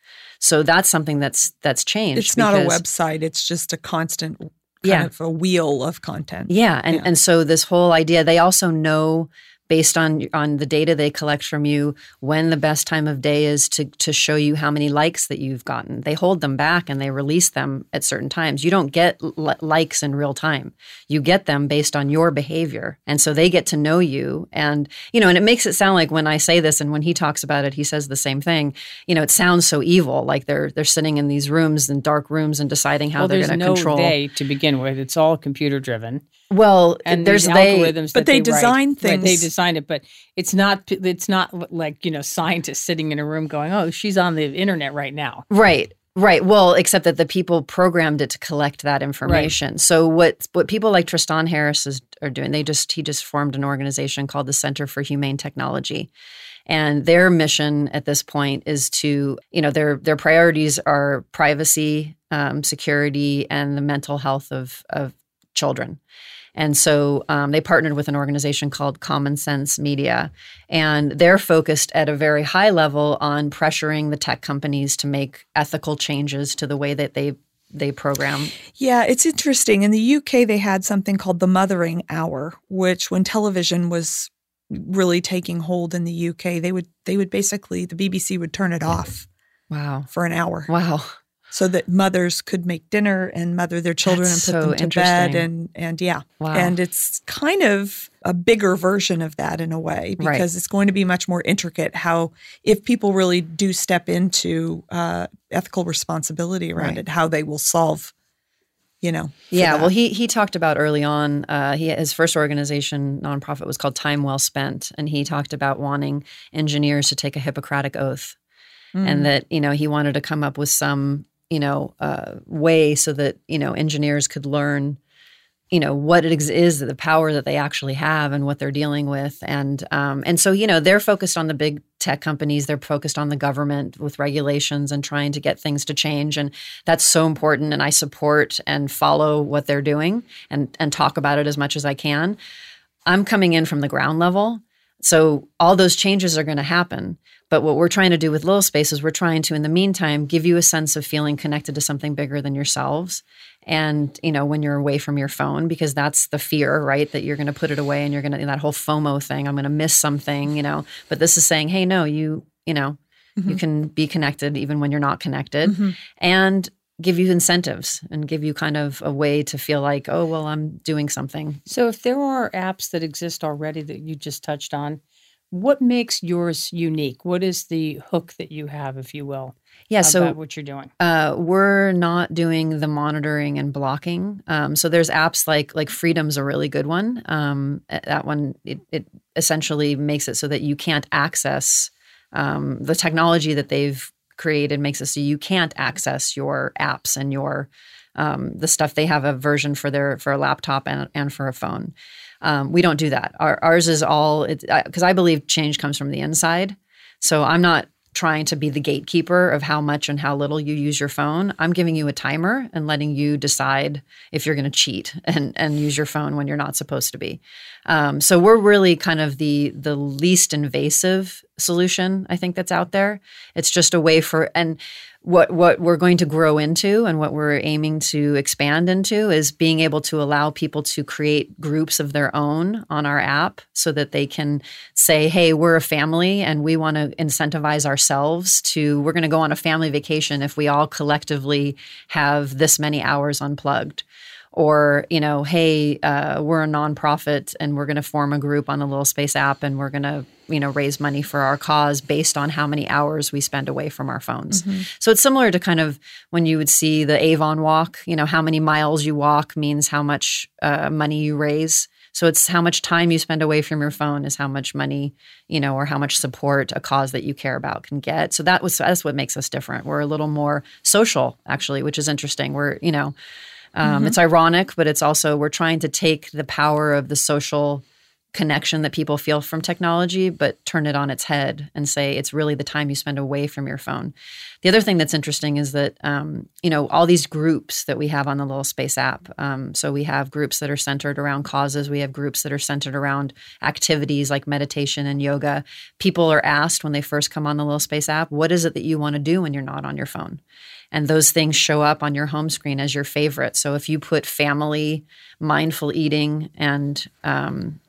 So that's something that's that's changed. It's not a website, it's just a constant kind Yeah. of a wheel of content. Yeah, and Yeah. and so this whole idea, they also know based on on the data they collect from you when the best time of day is to to show you how many likes that you've gotten. They hold them back and they release them at certain times. You don't get l- likes in real time. You get them based on your behavior. And so they get to know you and you know and it makes it sound like when I say this and when he talks about it he says the same thing. You know, it sounds so evil like they're they're sitting in these rooms and dark rooms and deciding how well, they're going to no control. They to begin with, it's all computer driven. Well, and there's they, algorithms, but they, they design write. things. Right, they design it, but it's not. It's not like you know scientists sitting in a room going, "Oh, she's on the internet right now." Right. Right. Well, except that the people programmed it to collect that information. Right. So what what people like Tristan Harris is, are doing, they just he just formed an organization called the Center for Humane Technology. And their mission at this point is to, you know, their their priorities are privacy, um, security, and the mental health of of children. And so um, they partnered with an organization called Common Sense Media. And they're focused at a very high level on pressuring the tech companies to make ethical changes to the way that they they program. Yeah, it's interesting. In the UK, they had something called the Mothering Hour, which when television was really taking hold in the UK, they would they would basically the BBC would turn it off. Wow. For an hour. Wow so that mothers could make dinner and mother their children That's and put so them to bed and and yeah wow. and it's kind of a bigger version of that in a way because right. it's going to be much more intricate how if people really do step into uh, ethical responsibility around right. it how they will solve you know yeah that. well he he talked about early on uh, he his first organization nonprofit was called time well spent and he talked about wanting engineers to take a hippocratic oath Mm. and that you know he wanted to come up with some you know uh, way so that you know engineers could learn you know what it is the power that they actually have and what they're dealing with. And um, and so you know they're focused on the big tech companies. They're focused on the government with regulations and trying to get things to change. And that's so important. And i support and follow what they're doing and and talk about it as much as i can. I'm coming in from the ground level so all those changes are going to happen but what we're trying to do with Little Space is we're trying to, in the meantime, give you a sense of feeling connected to something bigger than yourselves. And, you know, when you're away from your phone, because that's the fear, right? That you're going to put it away and you're going to, that whole FOMO thing, I'm going to miss something, you know. But this is saying, hey, no, you, you know, mm-hmm. you can be connected even when you're not connected. Mm-hmm. And give you incentives and give you kind of a way to feel like, oh, well, I'm doing something. So if there are apps that exist already that you just touched on, what makes yours unique? What is the hook that you have, if you will? Yeah, so what you're doing. Uh, we're not doing the monitoring and blocking. Um, so there's apps like like Freedom's a really good one. Um, that one it, it, essentially makes it so that you can't access um, the technology that they've created makes it so you can't access your apps and your um, the stuff they have a version for their for a laptop and, and for a phone. Um, we don't do that. Our, ours is all because I believe change comes from the inside. So I'm not trying to be the gatekeeper of how much and how little you use your phone. I'm giving you a timer and letting you decide if you're going to cheat and and use your phone when you're not supposed to be. Um, so we're really kind of the the least invasive solution I think that's out there. It's just a way for and what what we're going to grow into and what we're aiming to expand into is being able to allow people to create groups of their own on our app so that they can say hey we're a family and we want to incentivize ourselves to we're going to go on a family vacation if we all collectively have this many hours unplugged. Or you know hey uh, we're a nonprofit and we're going to form a group on the little space app and we're going to you know raise money for our cause based on how many hours we spend away from our phones mm-hmm. so it's similar to kind of when you would see the avon walk you know how many miles you walk means how much uh, money you raise so it's how much time you spend away from your phone is how much money, you know, or how much support a cause that you care about can get. So that was that's what makes us different. We're a little more social, actually, which is interesting. We're, you know, um, mm-hmm. It's ironic, but it's also we're trying to take the power of the social connection that people feel from technology, but turn it on its head and say it's really the time you spend away from your phone. The other thing that's interesting is that um, you know all these groups that we have on the Little Space app. Um, so we have groups that are centered around causes. We have groups that are centered around activities like meditation and yoga. People are asked when they first come on the Little Space app, "What is it that you want to do when you're not on your phone?" and those things show up on your home screen as your favorite. So if you put family, mindful eating, and um,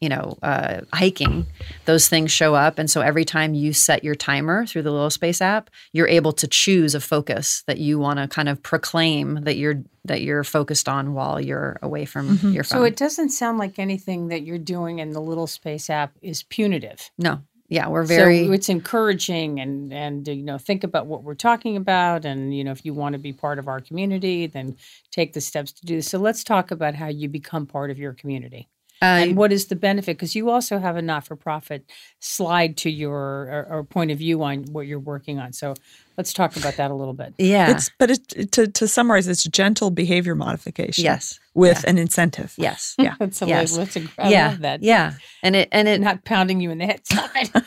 you know, uh, hiking, those things show up. And so every time you set your timer through the Little Space app, you're able to choose a focus that you want to kind of proclaim that you're that you're focused on while you're away from mm-hmm. your phone. So it doesn't sound like anything that you're doing in the Little Space app is punitive. No, yeah we're very so it's encouraging and and you know think about what we're talking about and you know if you want to be part of our community then take the steps to do this so let's talk about how you become part of your community and what is the benefit because you also have a not-for-profit slide to your or, or, point of view on what you're working on so let's talk about that a little bit yeah it's but it, to, to summarize it's gentle behavior modification yes with yeah. an incentive. Yes. Yeah. that's a yes. That's a, I yeah. love that. Yeah. And it and it not pounding you in the head.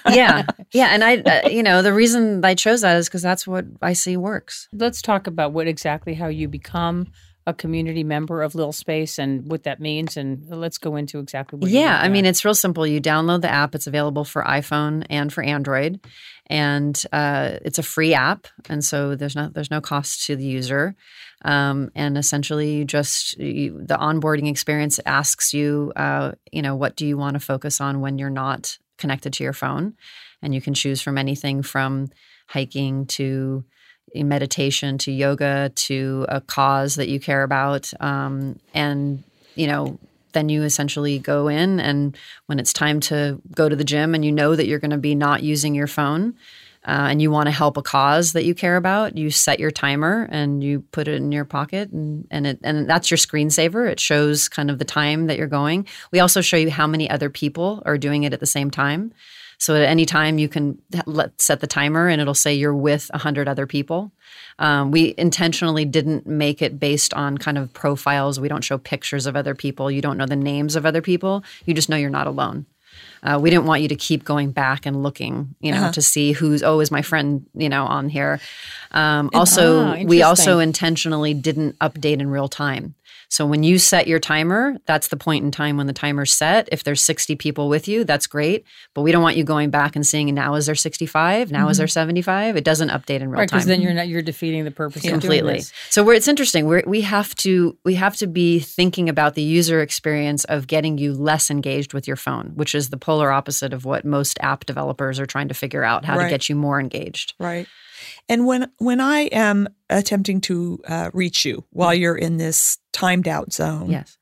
yeah. Yeah. And I, uh, you know, the reason I chose that is because that's what I see works. Let's talk about what exactly how you become a community member of Little Space and what that means. And let's go into exactly what. Yeah, I mean, it's real simple. You download the app. It's available for iPhone and for Android, and uh, it's a free app. And so there's not there's no cost to the user. Um, and essentially, you just you, the onboarding experience asks you, uh, you know, what do you want to focus on when you're not connected to your phone, and you can choose from anything from hiking to meditation to yoga to a cause that you care about um, and you know then you essentially go in and when it's time to go to the gym and you know that you're going to be not using your phone uh, and you want to help a cause that you care about, you set your timer and you put it in your pocket, and and it and that's your screensaver. It shows kind of the time that you're going. We also show you how many other people are doing it at the same time. So at any time you can let set the timer and it'll say you're with 100 other people. Um, we intentionally didn't make it based on kind of profiles. We don't show pictures of other people. You don't know the names of other people. You just know you're not alone. Uh, we didn't want you to keep going back and looking, you know, uh-huh. to see who's oh is my friend, you know, on here. Um, also, ah, we also intentionally didn't update in real time. So when you set your timer, that's the point in time when the timer's set. If there's 60 people with you, that's great. But we don't want you going back and seeing now is there 65, now mm-hmm. is there 75. It doesn't update in real time. right, time. Because then you're not you're defeating the purpose completely. So where it's interesting, we we have to we have to be thinking about the user experience of getting you less engaged with your phone, which is the polar opposite of what most app developers are trying to figure out how right. to get you more engaged. Right. And when when I am attempting to uh, reach you while you're in this timed out zone, yes,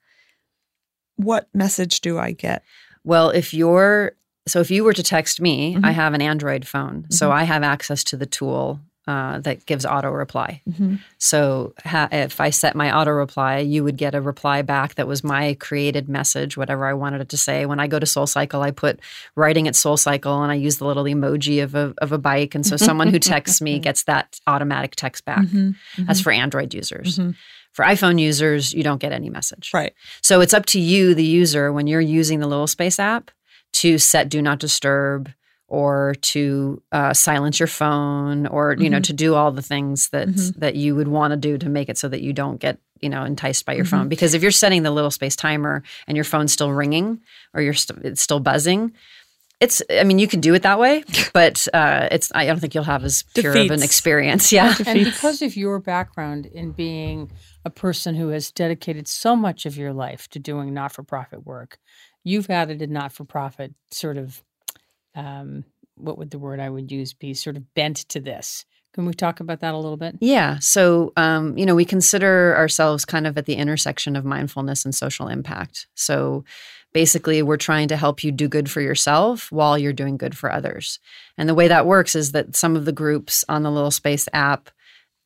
what message do I get? Well, if you're so if you were to text me, mm-hmm. I have an Android phone, mm-hmm. so I have access to the tool uh, that gives auto reply. Mm-hmm. So ha- if I set my auto reply, you would get a reply back that was my created message, whatever I wanted it to say. When I go to Soul Cycle, I put writing at Soul Cycle and I use the little emoji of a, of a bike. And so someone who texts me gets that automatic text back. Mm-hmm. Mm-hmm. That's for Android users. Mm-hmm. For iPhone users, you don't get any message. Right. So it's up to you, the user, when you're using the Little Space app, to set Do Not Disturb or to uh, silence your phone or you mm-hmm. know to do all the things that mm-hmm. that you would want to do to make it so that you don't get you know enticed by your mm-hmm. phone because if you're setting the little space timer and your phone's still ringing or you're st- it's still buzzing it's i mean you can do it that way but uh, it's i don't think you'll have as pure Defeats. of an experience yeah and because of your background in being a person who has dedicated so much of your life to doing not-for-profit work you've added a not-for-profit sort of um, what would the word I would use be sort of bent to this. Can we talk about that a little bit? Yeah. So, um, you know, we consider ourselves kind of at the intersection of mindfulness and social impact. So, basically, we're trying to help you do good for yourself while you're doing good for others. And the way that works is that some of the groups on the Little Space app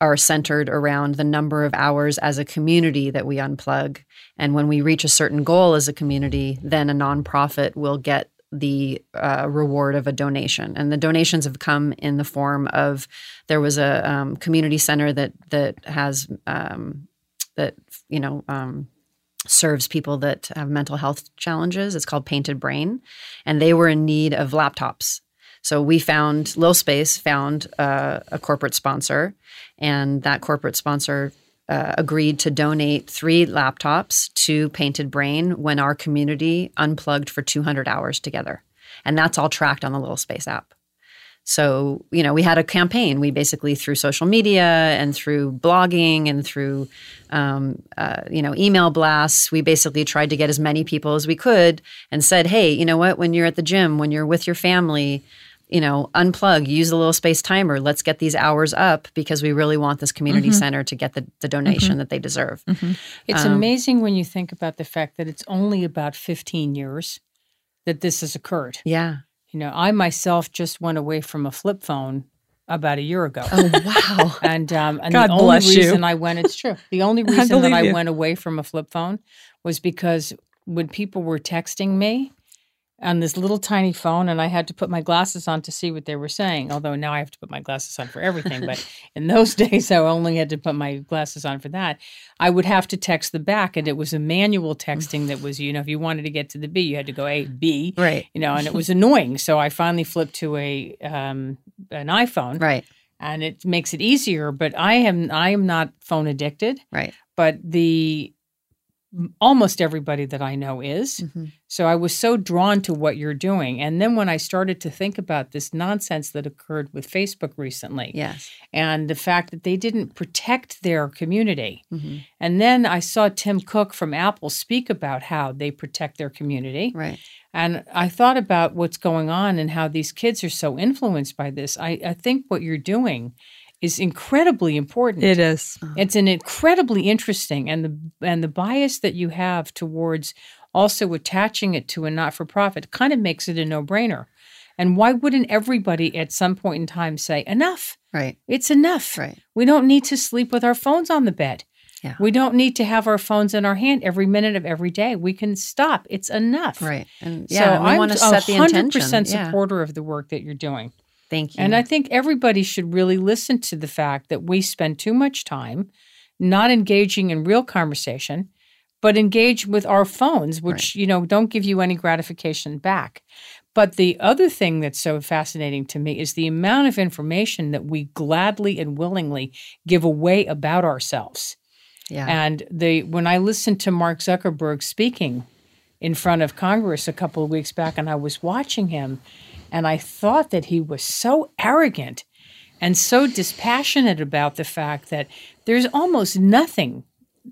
are centered around the number of hours as a community that we unplug. And when we reach a certain goal as a community, then a nonprofit will get the uh, reward of a donation. And the donations have come in the form of there was a um, community center that that has um, that you know um, serves people that have mental health challenges. It's called Painted Brain, and they were in need of laptops. So we found Lil Space found uh, a corporate sponsor, and that corporate sponsor uh, agreed to donate three laptops to Painted Brain when our community unplugged for 200 hours together. And that's all tracked on the Little Space app. So, you know, we had a campaign. We basically, through social media and through blogging and through, um, uh, you know, email blasts, we basically tried to get as many people as we could and said, hey, you know what, when you're at the gym, when you're with your family, you know, unplug, use a little space timer. Let's get these hours up because we really want this community Mm-hmm. center to get the, the donation that they deserve. It's Um, amazing when you think about the fact that it's only about 15 years that this has occurred. Yeah. You know, I myself just went away from a flip phone about a year ago. Oh, wow. And um, and God the only bless you. reason I went, it's true. The only reason that I you. went away from a flip phone was because when people were texting me on this little tiny phone, and I had to put my glasses on to see what they were saying. Although now I have to put my glasses on for everything, but in those days I only had to put my glasses on for that. I would have to text the back, and it was a manual texting that was, you know, if you wanted to get to the B, you had to go A B, right. you know, and it was annoying. So I finally flipped to a um, an iPhone Right. and it makes it easier. But I am I am not phone addicted, Right. but the almost everybody that I know is. Mhm. So I was so drawn to what you're doing. And then when I started to think about this nonsense that occurred with Facebook recently Yes. and the fact that they didn't protect their community. hmm And then I saw Tim Cook from Apple speak about how they protect their community. Right. And I thought about what's going on and how these kids are so influenced by this. I, I think what you're doing is incredibly important. It is. Uh-huh. It's an incredibly interesting and the and the bias that you have towards also attaching it to a not-for-profit kind of makes it a no-brainer. And why wouldn't everybody at some point in time say enough? Right. It's enough. Right. We don't need to sleep with our phones on the bed. Yeah. We don't need to have our phones in our hand every minute of every day. We can stop. It's enough. Right. And So yeah, we I'm want to a set the intention. percent Yeah. supporter of the work that you're doing. Thank you. And I think everybody should really listen to the fact that we spend too much time not engaging in real conversation, but engage with our phones, which, you know, don't give you any gratification back. But the other thing that's so fascinating to me is the amount of information that we gladly and willingly give away about ourselves. yeah. And the when I listened to Mark Zuckerberg speaking in front of Congress a couple of weeks back, and I was watching him, and I thought that he was so arrogant and so dispassionate about the fact that there's almost nothing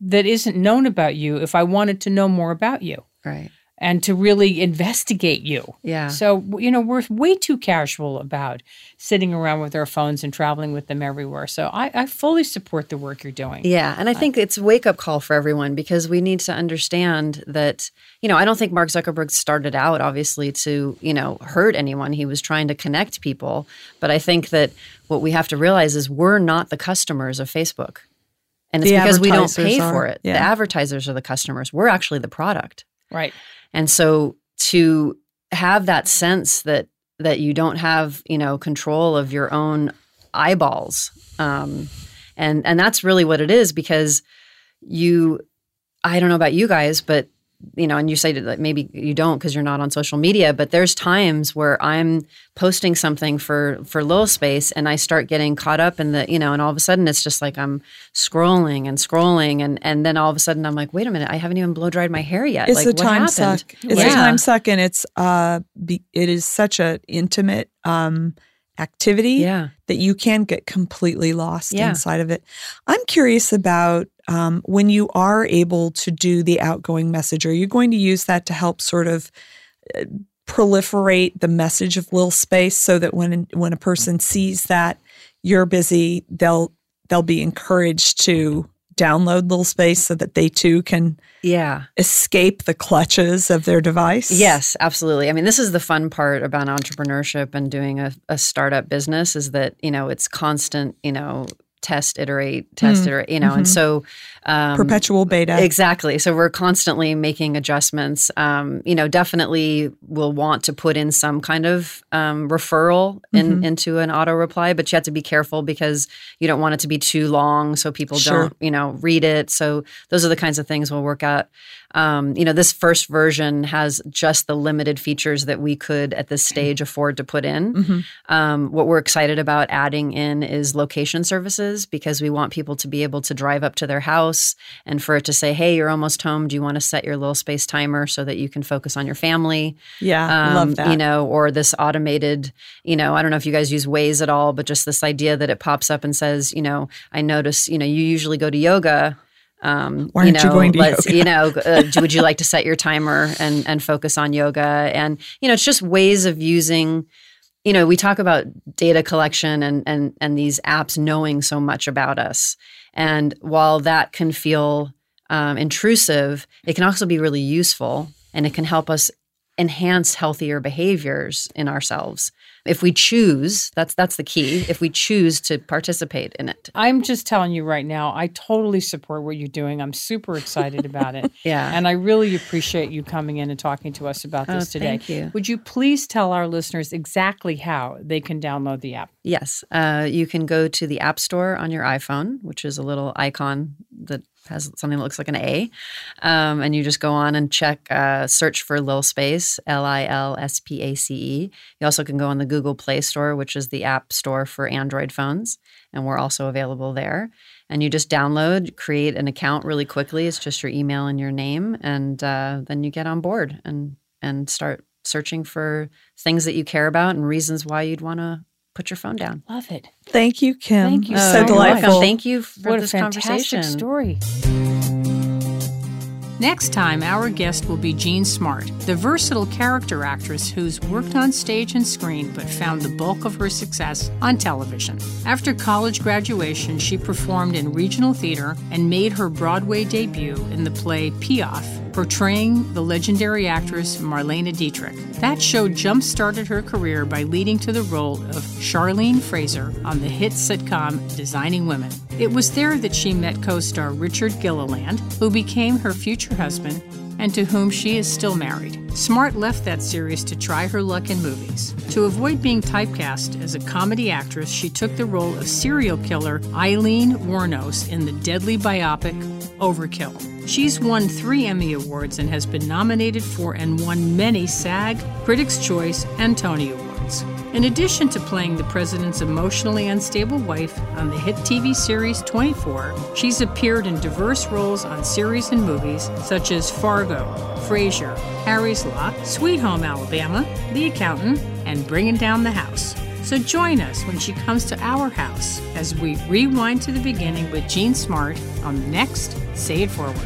that isn't known about you if I wanted to know more about you right. And to really investigate you. Yeah. So, you know, we're way too casual about sitting around with our phones and traveling with them everywhere. So I, I fully support the work you're doing. Yeah, and I uh, think it's a wake up call for everyone because we need to understand that, you know, I don't think Mark Zuckerberg started out obviously to, you know, hurt anyone. He was trying to connect people, but I think that what we have to realize is we're not the customers of Facebook. And it's The because we don't pay are, for it. yeah. The advertisers are the customers. We're actually the product. Right. And so to have that sense that that you don't have, you know, control of your own eyeballs. Um, and and that's really what it is because you I don't know about you guys, but you know, and you say that maybe you don't because you're not on social media, but there's times where I'm posting something for for Little Space and I start getting caught up in the, you know, and all of a sudden it's just like I'm scrolling and scrolling and and then all of a sudden I'm like, wait a minute, I haven't even blow dried my hair yet. It's like a what time happened? suck. It's a time suck, and it's uh, be, it is such a intimate um activity Yeah. that you can get completely lost Yeah. inside of it. I'm curious about um, when you are able to do the outgoing message. Are you going to use that to help sort of uh, proliferate the message of Lil Space so that when when a person sees that you're busy, they'll they'll be encouraged to download Little Space so that they too can Yeah. escape the clutches of their device. Yes, absolutely. I mean, this is the fun part about entrepreneurship and doing a, a startup business is that, you know, it's constant, you know, test, iterate, test, Mm. iterate, you know, and Mhm. so um, perpetual beta. Exactly. So we're constantly making adjustments. Um, you know, definitely will want to put in some kind of um, referral in, Mhm. into an auto reply, but you have to be careful because you don't want it to be too long so people Sure. don't, you know, read it. So those are the kinds of things we'll work out. um, you know, this first version has just the limited features that we could at this stage afford to put in. Mm-hmm. Um, what we're excited about adding in is location services because we want people to be able to drive up to their house and for it to say, "Hey, you're almost home. Do you want to set your little space timer so that you can focus on your family?" Yeah, I love that. You know, or this automated, you know, I don't know if you guys use Waze at all, but just this idea that it pops up and says, you know, I notice, you know, you usually go to yoga. Um, Why aren't you know, going to let's, yoga? you know, uh, would you like to set your timer and and focus on yoga? And you know, it's just ways of using. You know, we talk about data collection and and and these apps knowing so much about us. And while that can feel um, intrusive, it can also be really useful, and it can help us enhance healthier behaviors in ourselves if we choose that's that's the key if we choose to participate in it I'm just telling you right now, I totally support what you're doing. I'm super excited about it. yeah And I really appreciate you coming in and talking to us about Oh, this today. thank you. Would you please tell our listeners exactly how they can download the app? yes uh, you can go to the app store on your iphone which is a little icon that has something that looks like an a um, and you just go on and check uh, search for lil space l-i-l-s-p-a-c-e you also can go on the google play store which is the app store for android phones and we're also available there. And you just download create an account really quickly. It's just your email and your name and uh, then you get on board and and start searching for things that you care about and reasons why you'd want to put your phone down Love it. Thank you, Kim. Thank you so so you're delightful. welcome. Thank you for what a this fantastic conversation. story. Next time, our guest will be Jean Smart, the versatile character actress who's worked on stage and screen but found the bulk of her success on television. After college graduation, she performed in regional theater and made her Broadway debut in the play Piaf, portraying the legendary actress Marlene Dietrich. That show jump started her career by leading to the role of Charlene Frazier on the hit sitcom Designing Women. It was there that she met co star Richard Gilliland, who became her future husband and to whom she is still married. Smart left that series to try her luck in movies. To avoid being typecast as a comedy actress, she took the role of serial killer Aileen Wuornos in the deadly biopic Overkill. She's won three Emmy Awards and has been nominated for and won many SAG, Critics' Choice, and Tony Awards. In addition to playing the president's emotionally unstable wife on the hit TV series 24, she's appeared in diverse roles on series and movies such as Fargo, Frasier, Harry's Law, Sweet Home Alabama, The Accountant, and Bringing Down the House. So join us when she comes to our house as we rewind to the beginning with Jean Smart on the next Say It Forward.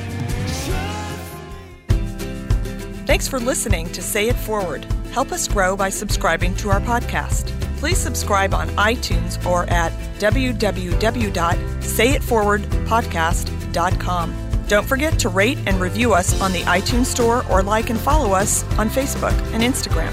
Thanks for listening to Say It Forward. Help us grow by subscribing to our podcast. Please subscribe on iTunes or at www.sayitforwardpodcast.com. Don't forget to rate and review us on the iTunes Store or like and follow us on Facebook and Instagram.